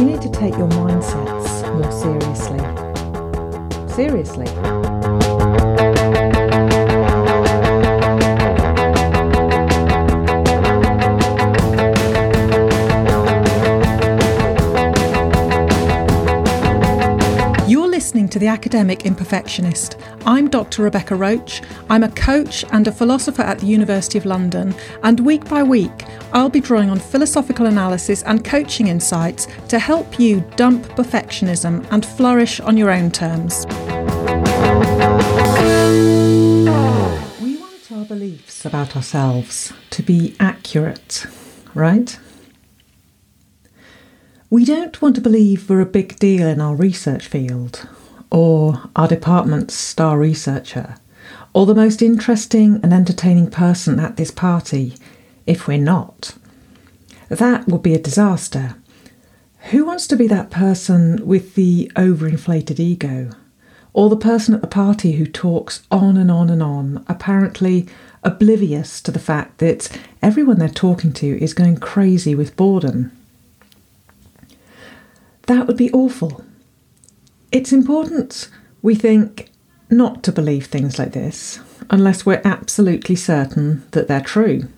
you need to take your mindsets more seriously. Seriously. Listening to The Academic Imperfectionist. I'm Dr. Rebecca Roach. I'm a coach and a philosopher at the University of London, and week by week, I'll be drawing on philosophical analysis and coaching insights to help you dump perfectionism and flourish on your own terms. We want our beliefs about ourselves to be accurate, right? We don't want to believe we're a big deal in our research field, or our department's star researcher, or the most interesting and entertaining person at this party if we're not. That would be a disaster. Who wants to be that person with the overinflated ego? Or the person at the party who talks on and on and on, apparently oblivious to the fact that everyone they're talking to is going crazy with boredom? That would be awful. It's important, we think, not to believe things like this unless we're absolutely certain that they're true.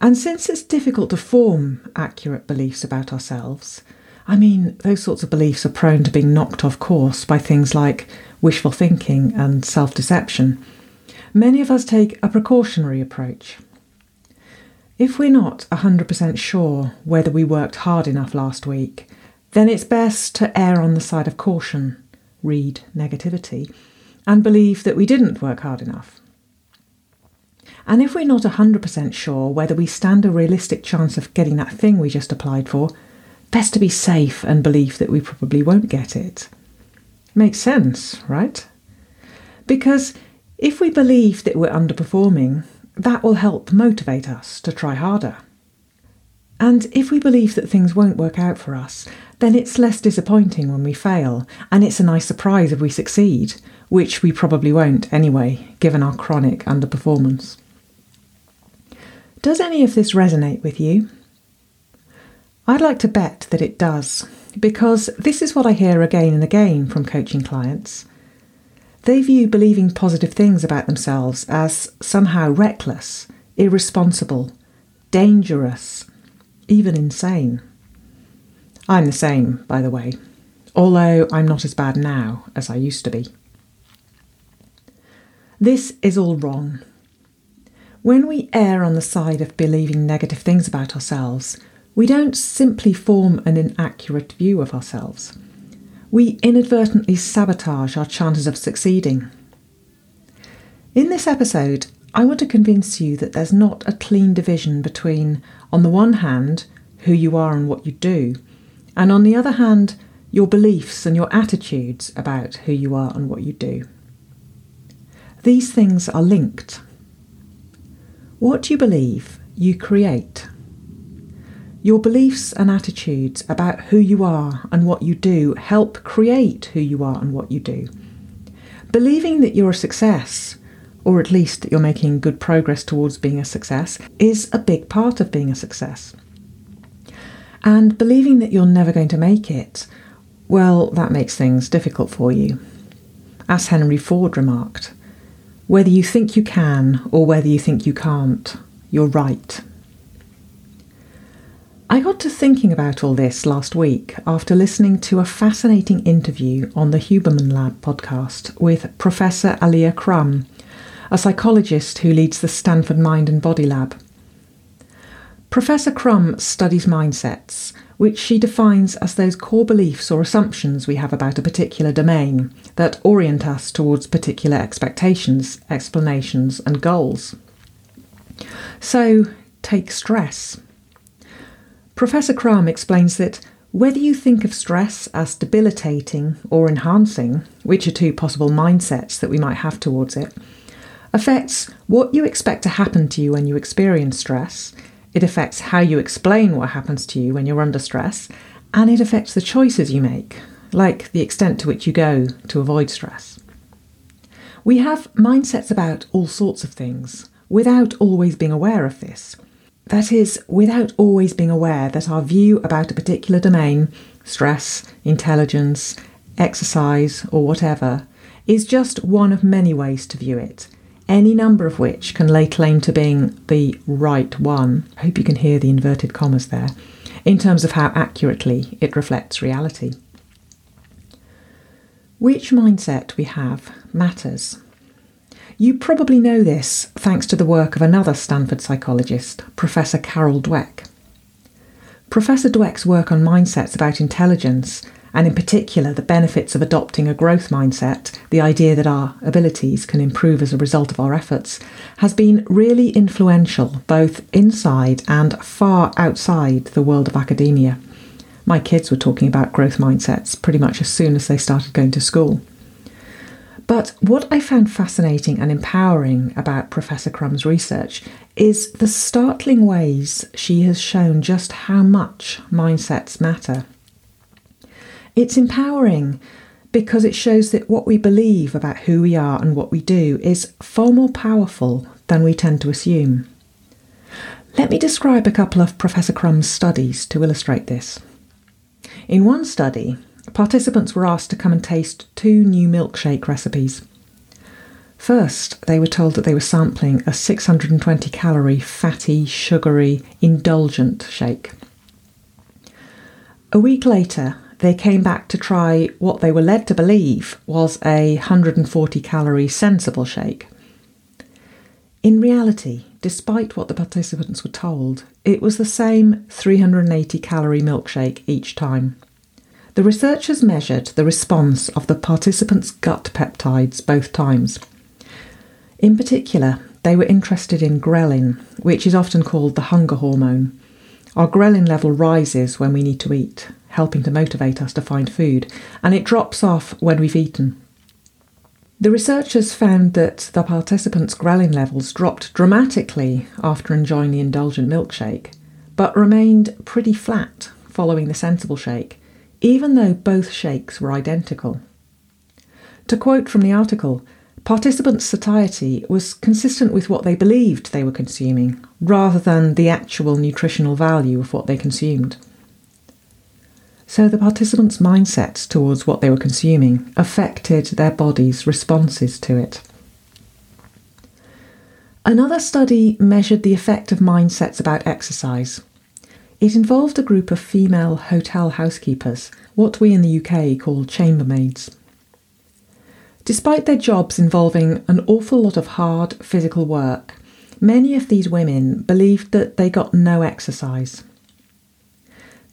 And since it's difficult to form accurate beliefs about ourselves, I mean, those sorts of beliefs are prone to being knocked off course by things like wishful thinking and self deception. Many of us take a precautionary approach. If we're not 100% sure whether we worked hard enough last week, then it's best to err on the side of caution, read negativity, and believe that we didn't work hard enough. And if we're not 100% sure whether we stand a realistic chance of getting that thing we just applied for, best to be safe and believe that we probably won't get it. Makes sense, right? Because if we believe that we're underperforming, that will help motivate us to try harder. And if we believe that things won't work out for us, then it's less disappointing when we fail, and it's a nice surprise if we succeed, which we probably won't anyway, given our chronic underperformance. Does any of this resonate with you? I'd like to bet that it does, because this is what I hear again and again from coaching clients. They view believing positive things about themselves as somehow reckless, irresponsible, dangerous, even insane. I'm the same, by the way, although I'm not as bad now as I used to be. This is all wrong. When we err on the side of believing negative things about ourselves, we don't simply form an inaccurate view of ourselves we inadvertently sabotage our chances of succeeding. In this episode, I want to convince you that there's not a clean division between, on the one hand, who you are and what you do, and on the other hand, your beliefs and your attitudes about who you are and what you do. These things are linked. What you believe, you create. Your beliefs and attitudes about who you are and what you do help create who you are and what you do. Believing that you're a success, or at least that you're making good progress towards being a success, is a big part of being a success. And believing that you're never going to make it, well, that makes things difficult for you. As Henry Ford remarked, whether you think you can or whether you think you can't, you're right. I got to thinking about all this last week after listening to a fascinating interview on the Huberman Lab podcast with Professor Alia Crum, a psychologist who leads the Stanford Mind and Body Lab. Professor Crum studies mindsets, which she defines as those core beliefs or assumptions we have about a particular domain that orient us towards particular expectations, explanations, and goals. So, take stress. Professor Crum explains that whether you think of stress as debilitating or enhancing, which are two possible mindsets that we might have towards it, affects what you expect to happen to you when you experience stress, it affects how you explain what happens to you when you're under stress, and it affects the choices you make, like the extent to which you go to avoid stress. We have mindsets about all sorts of things without always being aware of this. That is, without always being aware that our view about a particular domain, stress, intelligence, exercise, or whatever, is just one of many ways to view it, any number of which can lay claim to being the right one. I hope you can hear the inverted commas there, in terms of how accurately it reflects reality. Which mindset we have matters. You probably know this thanks to the work of another Stanford psychologist, Professor Carol Dweck. Professor Dweck's work on mindsets about intelligence and in particular the benefits of adopting a growth mindset, the idea that our abilities can improve as a result of our efforts, has been really influential both inside and far outside the world of academia. My kids were talking about growth mindsets pretty much as soon as they started going to school. But what I found fascinating and empowering about Professor Crum's research is the startling ways she has shown just how much mindsets matter. It's empowering because it shows that what we believe about who we are and what we do is far more powerful than we tend to assume. Let me describe a couple of Professor Crum's studies to illustrate this. In one study, participants were asked to come and taste two new milkshake recipes. First, they were told that they were sampling a 620 calorie, fatty, sugary, indulgent shake. A week later, they came back to try what they were led to believe was a 140 calorie sensible shake. In reality, despite what the participants were told, it was the same 380 calorie milkshake each time. The researchers measured the response of the participants' gut peptides both times. In particular, they were interested in ghrelin, which is often called the hunger hormone. Our ghrelin level rises when we need to eat, helping to motivate us to find food, and it drops off when we've eaten. The researchers found that the participants' ghrelin levels dropped dramatically after enjoying the indulgent milkshake, but remained pretty flat following the sensible shake, even though both shakes were identical. To quote from the article, participants' satiety was consistent with what they believed they were consuming, rather than the actual nutritional value of what they consumed. So the participants' mindsets towards what they were consuming affected their body's responses to it. Another study measured the effect of mindsets about exercise. It involved a group of female hotel housekeepers, what we in the UK call chambermaids. Despite their jobs involving an awful lot of hard physical work, many of these women believed that they got no exercise.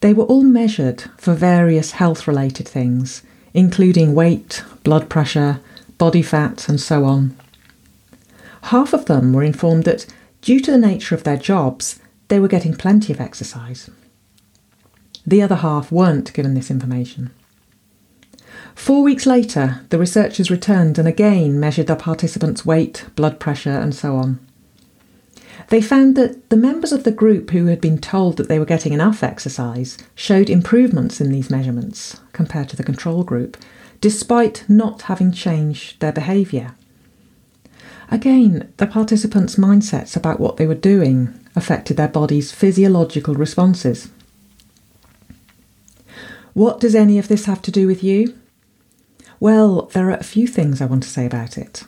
They were all measured for various health related things, including weight, blood pressure, body fat, and so on. Half of them were informed that, due to the nature of their jobs, they were getting plenty of exercise. The other half weren't given this information. Four weeks later, the researchers returned and again measured the participants' weight, blood pressure, and so on. They found that the members of the group who had been told that they were getting enough exercise showed improvements in these measurements compared to the control group, despite not having changed their behaviour. Again, the participants' mindsets about what they were doing affected their body's physiological responses. What does any of this have to do with you? Well, there are a few things I want to say about it.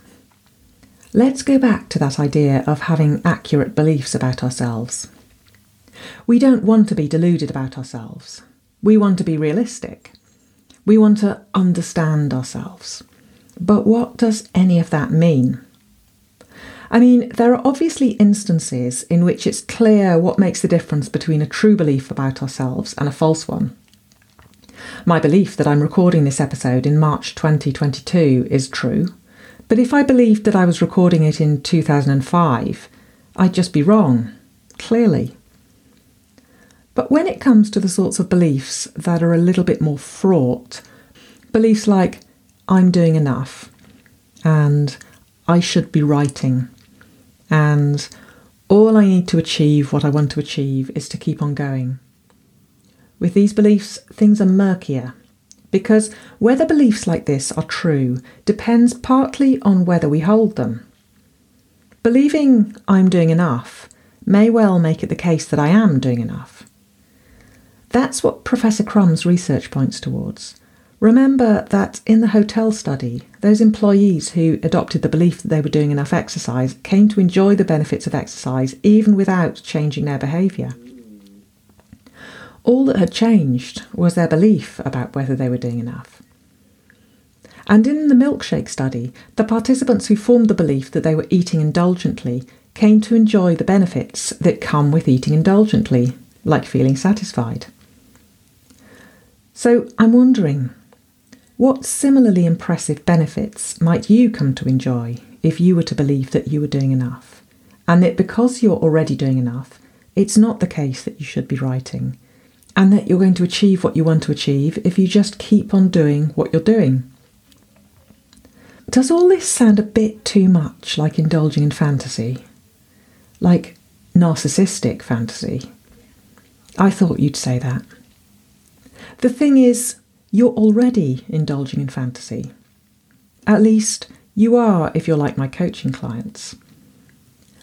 Let's go back to that idea of having accurate beliefs about ourselves. We don't want to be deluded about ourselves. We want to be realistic. We want to understand ourselves. But what does any of that mean? I mean, there are obviously instances in which it's clear what makes the difference between a true belief about ourselves and a false one. My belief that I'm recording this episode in March 2022 is true, but if I believed that I was recording it in 2005, I'd just be wrong, clearly. But when it comes to the sorts of beliefs that are a little bit more fraught, beliefs like, I'm doing enough, and I should be writing, and all I need to achieve what I want to achieve is to keep on going. With these beliefs, things are murkier because whether beliefs like this are true depends partly on whether we hold them. Believing I'm doing enough may well make it the case that I am doing enough. That's what Professor Crum's research points towards. Remember that in the hotel study, those employees who adopted the belief that they were doing enough exercise came to enjoy the benefits of exercise even without changing their behaviour. All that had changed was their belief about whether they were doing enough. And in the milkshake study, the participants who formed the belief that they were eating indulgently came to enjoy the benefits that come with eating indulgently, like feeling satisfied. So I'm wondering, what similarly impressive benefits might you come to enjoy if you were to believe that you were doing enough? And that because you're already doing enough, it's not the case that you should be writing, and that you're going to achieve what you want to achieve if you just keep on doing what you're doing. Does all this sound a bit too much like indulging in fantasy? Like narcissistic fantasy? I thought you'd say that. The thing is, you're already indulging in fantasy. At least, you are if you're like my coaching clients.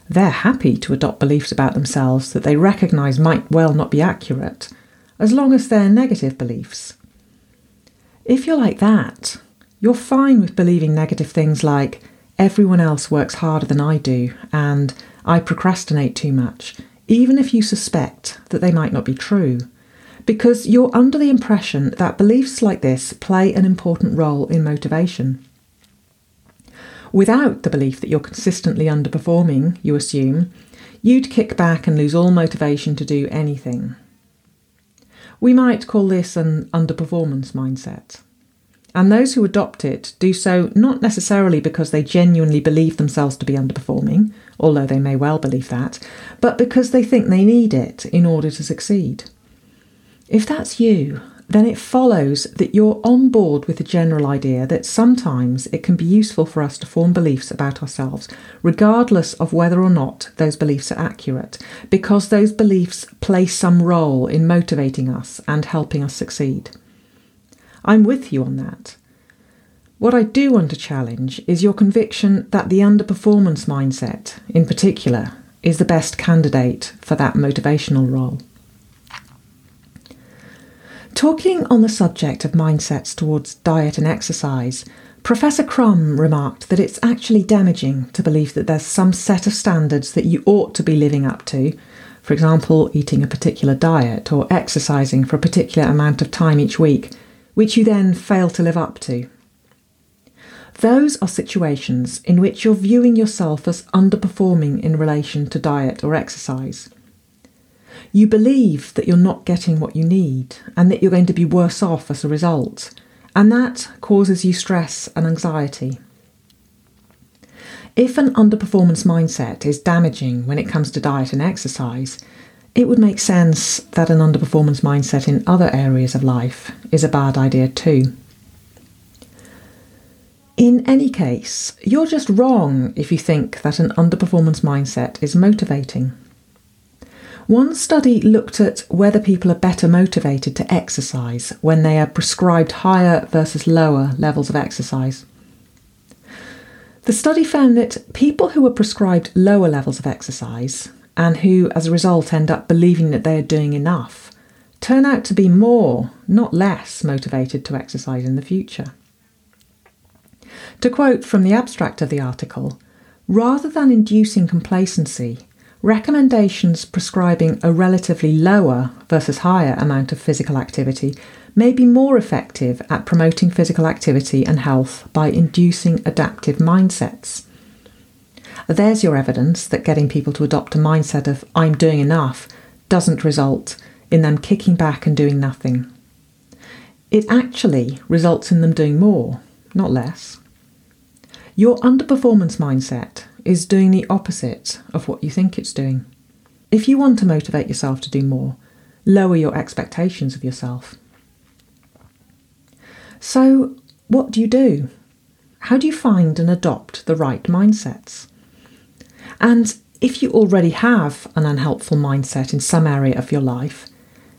They're happy to adopt beliefs about themselves that they recognise might well not be accurate, as long as they're negative beliefs. If you're like that, you're fine with believing negative things like, everyone else works harder than I do, and I procrastinate too much, even if you suspect that they might not be true, because you're under the impression that beliefs like this play an important role in motivation. Without the belief that you're consistently underperforming, you assume, you'd kick back and lose all motivation to do anything. We might call this an underperformance mindset. And those who adopt it do so not necessarily because they genuinely believe themselves to be underperforming, although they may well believe that, but because they think they need it in order to succeed. If that's you, then it follows that you're on board with the general idea that sometimes it can be useful for us to form beliefs about ourselves, regardless of whether or not those beliefs are accurate, because those beliefs play some role in motivating us and helping us succeed. I'm with you on that. What I do want to challenge is your conviction that the underperformance mindset, in particular, is the best candidate for that motivational role. Talking on the subject of mindsets towards diet and exercise, Professor Crum remarked that it's actually damaging to believe that there's some set of standards that you ought to be living up to, for example, eating a particular diet or exercising for a particular amount of time each week, which you then fail to live up to. Those are situations in which you're viewing yourself as underperforming in relation to diet or exercise. You believe that you're not getting what you need and that you're going to be worse off as a result, and that causes you stress and anxiety. If an underperformance mindset is damaging when it comes to diet and exercise, it would make sense that an underperformance mindset in other areas of life is a bad idea too. In any case, you're just wrong if you think that an underperformance mindset is motivating. One study looked at whether people are better motivated to exercise when they are prescribed higher versus lower levels of exercise. The study found that people who were prescribed lower levels of exercise and who, as a result, end up believing that they are doing enough, turn out to be more, not less, motivated to exercise in the future. To quote from the abstract of the article, rather than inducing complacency, recommendations prescribing a relatively lower versus higher amount of physical activity may be more effective at promoting physical activity and health by inducing adaptive mindsets. There's your evidence that getting people to adopt a mindset of I'm doing enough doesn't result in them kicking back and doing nothing. It actually results in them doing more, not less. Your underperformance mindset is doing the opposite of what you think it's doing. If you want to motivate yourself to do more, lower your expectations of yourself. So, what do you do? How do you find and adopt the right mindsets? And if you already have an unhelpful mindset in some area of your life,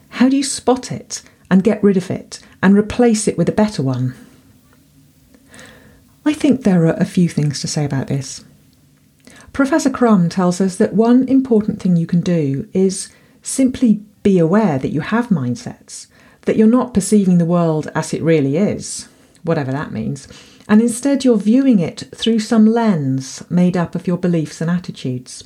how do you spot it and get rid of it and replace it with a better one? I think there are a few things to say about this. Professor Crum tells us that one important thing you can do is simply be aware that you have mindsets, that you're not perceiving the world as it really is, whatever that means, and instead you're viewing it through some lens made up of your beliefs and attitudes.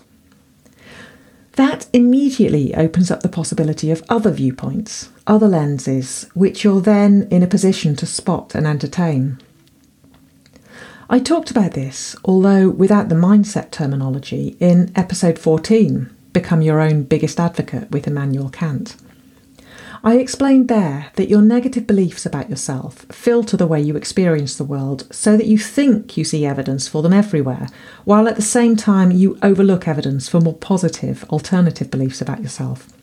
That immediately opens up the possibility of other viewpoints, other lenses, which you're then in a position to spot and entertain. I talked about this, although without the mindset terminology, in episode 14 Become Your Own Biggest Advocate with Immanuel Kant. I explained there that your negative beliefs about yourself filter the way you experience the world so that you think you see evidence for them everywhere, while at the same time you overlook evidence for more positive, alternative beliefs about yourself.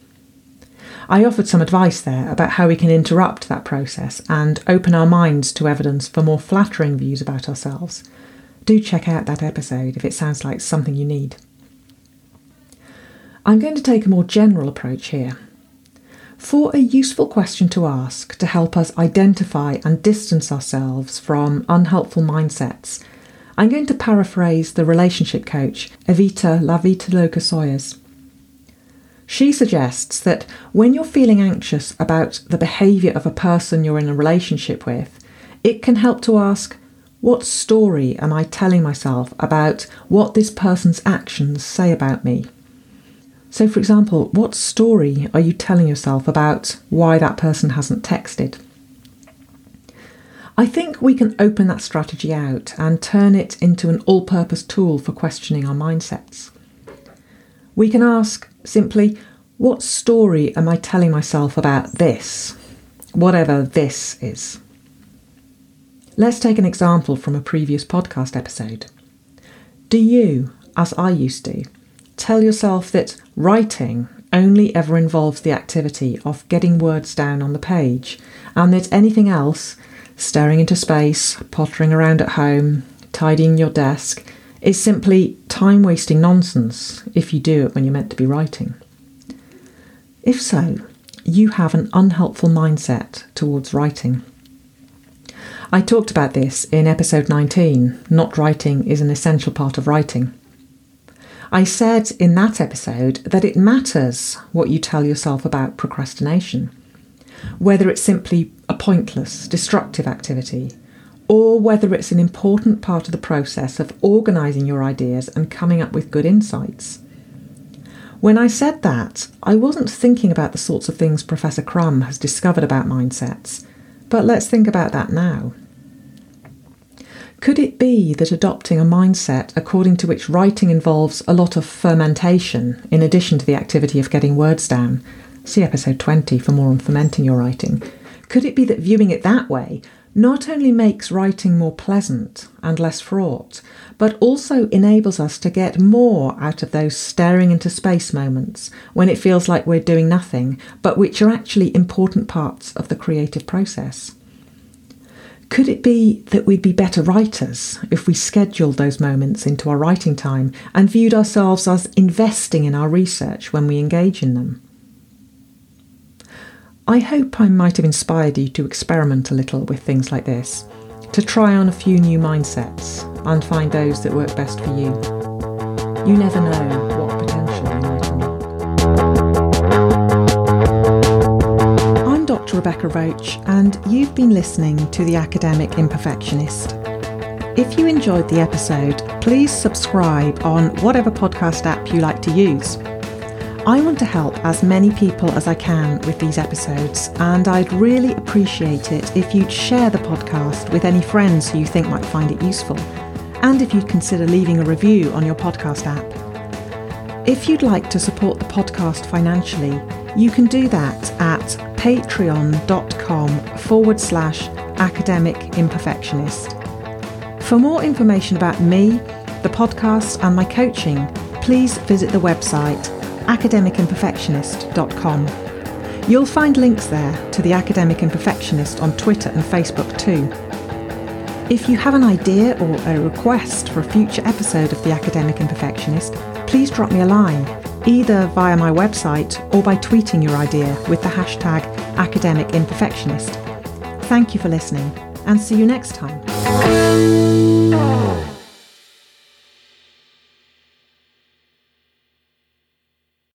I offered some advice there about how we can interrupt that process and open our minds to evidence for more flattering views about ourselves. Do check out that episode if it sounds like something you need. I'm going to take a more general approach here for a useful question to ask to help us identify and distance ourselves from unhelpful mindsets, I'm going to paraphrase the relationship coach Evita Lavitaloka Sawyers. She suggests that when you're feeling anxious about the behaviour of a person you're in a relationship with, it can help to ask, What story am I telling myself about what this person's actions say about me? So, for example, what story are you telling yourself about why that person hasn't texted? I think we can open that strategy out and turn it into an all purpose tool for questioning our mindsets. We can ask simply, what story am I telling myself about this? Whatever this is. Let's take an example from a previous podcast episode. Do you, as I used to, tell yourself that writing only ever involves the activity of getting words down on the page, and that anything else, staring into space, pottering around at home, tidying your desk, is simply time wasting nonsense if you do it when you're meant to be writing. If so, you have an unhelpful mindset towards writing. I talked about this in episode 19 Not writing is an essential part of writing. I said in that episode that it matters what you tell yourself about procrastination, whether it's simply a pointless, destructive activity, or whether it's an important part of the process of organising your ideas and coming up with good insights. When I said that, I wasn't thinking about the sorts of things Professor Crum has discovered about mindsets, but let's think about that now. Could it be that adopting a mindset according to which writing involves a lot of fermentation in addition to the activity of getting words down? See episode 20 for more on fermenting your writing. Could it be that viewing it that way not only makes writing more pleasant and less fraught, but also enables us to get more out of those staring into space moments when it feels like we're doing nothing, but which are actually important parts of the creative process? Could it be that we'd be better writers if we scheduled those moments into our writing time and viewed ourselves as investing in our research when we engage in them? I hope I might have inspired you to experiment a little with things like this, to try on a few new mindsets and find those that work best for you. You never know what potential you might unlock. I'm Dr. Rebecca Roach, and you've been listening to The Academic Imperfectionist. If you enjoyed the episode, please subscribe on whatever podcast app you like to use. I want to help as many people as I can with these episodes, and I'd really appreciate it if you'd share the podcast with any friends who you think might find it useful, and if you'd consider leaving a review on your podcast app. If you'd like to support the podcast financially, you can do that at patreon.com forward slash academic imperfectionist. For more information about me, the podcast, and my coaching, please visit the website academicimperfectionist.com. You'll find links there to the Academic Imperfectionist on Twitter and Facebook too. If you have an idea or a request for a future episode of The Academic Imperfectionist, please drop me a line either via my website or by tweeting your idea with the hashtag academicimperfectionist. Thank you for listening and see you next time.